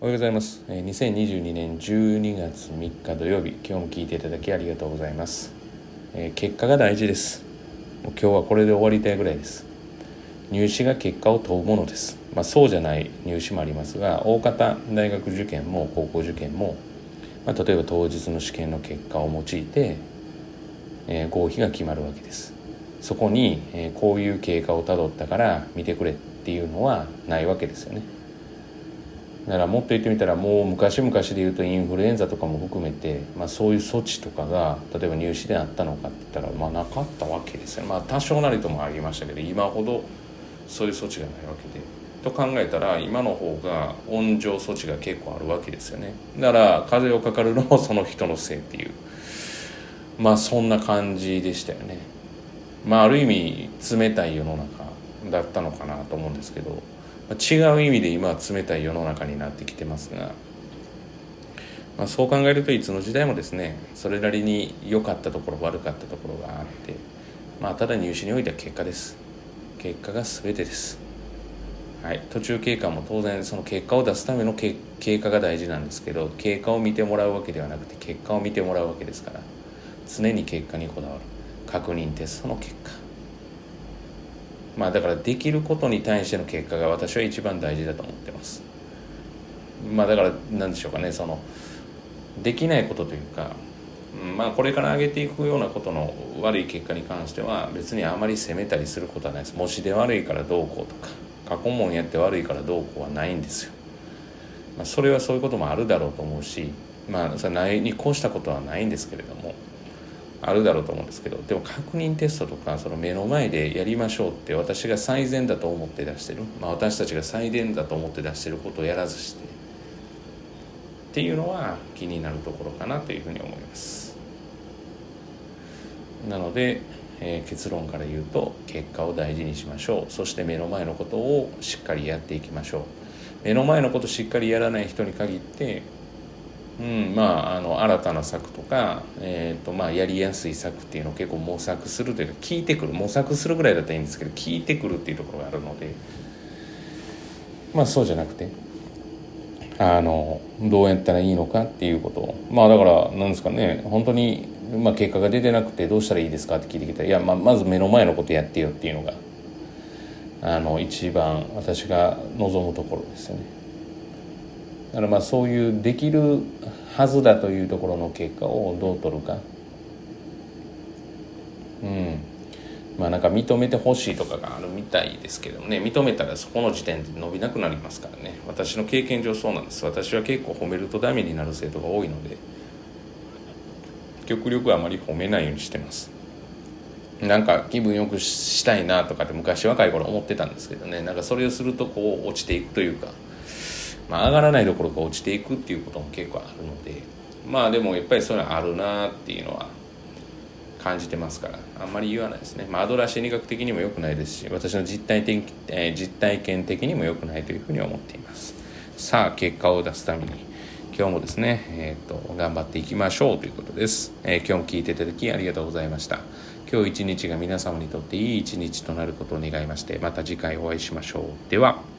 おはようございます。2022年12月3日土曜日今日も聞いていただきありがとうございます。結果が大事です。今日はこれで終わりたいぐらいです。入試が結果を問うものです。まあ、そうじゃない入試もありますが大方大学受験も高校受験も、まあ、例えば当日の試験の結果を用いて、えー、合否が決まるわけです。そこに、えー、こういう経過をたどったから見てくれっていうのはないわけですよね。だからもっと言ってみたらもう昔々で言うとインフルエンザとかも含めて、まあ、そういう措置とかが例えば入試であったのかって言ったら、まあ、なかったわけですよ。ねまあ多少なりともありましたけど今ほどそういう措置がないわけで。と考えたら今の方が温情措置が結構あるわけですよね。だから風邪をかかるのもその人のせいっていう。まあそんな感じでしたよね。まあある意味冷たい世の中だったのかなと思うんですけど。違う意味で今は冷たい世の中になってきてますが、まあ、そう考えるといつの時代もですねそれなりに良かったところ悪かったところがあってまあただ入試においては結果です。結果が全てです。はい、途中経過も当然その結果を出すための経過が大事なんですけど経過を見てもらうわけではなくて結果を見てもらうわけですから常に結果にこだわる。確認テストの結果。まあだからできることに対しての結果が私は一番大事だと思ってます。まあだから何でしょうかねそのできないことというかまあこれから上げていくようなことの悪い結果に関しては別にあまり責めたりすることはないです。模試で悪いからどうこうとか過去問やって悪いからどうこうはないんですよ、まあ、それはそういうこともあるだろうと思うしまあそれないに越したことはないんですけれどもあるだろうと思うんですけどでも確認テストとかその目の前でやりましょうって私が最善だと思って出してる、まあ、私たちが最善だと思って出してることをやらずして。っていうのは気になるところかなというふうに思います。なのでえー、結論から言うと結果を大事にしましょう。そして目の前のことをしっかりやっていきましょう。目の前のことしっかりやらない人に限ってうんまあ、あの新たな策とか、えーとまあ、やりやすい策っていうのを結構模索するというか聞いてくる模索するぐらいだったらいいんですけど聞いてくるっていうところがあるのでまあそうじゃなくてあのどうやったらいいのかっていうことを。まあだからなんですかね本当にまあ、結果が出てなくてどうしたらいいですかって聞いてきたらいや、まあ、まず目の前のことやってよっていうのがあの一番私が望むところですよね。だからまあそういうできるはずだというところの結果をどう取るか。うん。まあなんか認めてほしいとかがあるみたいですけどね。認めたらそこの時点で伸びなくなりますからね。私の経験上そうなんです。私は結構褒めるとダメになる生徒が多いので。極力あまり褒めないようにしてます。なんか気分よくしたいなとかって昔若い頃思ってたんですけどね。なんかそれをするとこう落ちていくというか、まあ、上がらないどころか落ちていくっていうことも結構あるのでまあでもやっぱりそれあるなっていうのは感じてますからあんまり言わないですね、まあ、アドラー心理学的にも良くないですし私の実体的、えー、実体験的にも良くないというふうに思っています。さあ結果を出すために今日もですね、えーと、頑張っていきましょうということです、えー、今日も聞いていただきありがとうございました。今日一日が皆様にとっていい一日となることを願いましてまた次回お会いしましょう。では。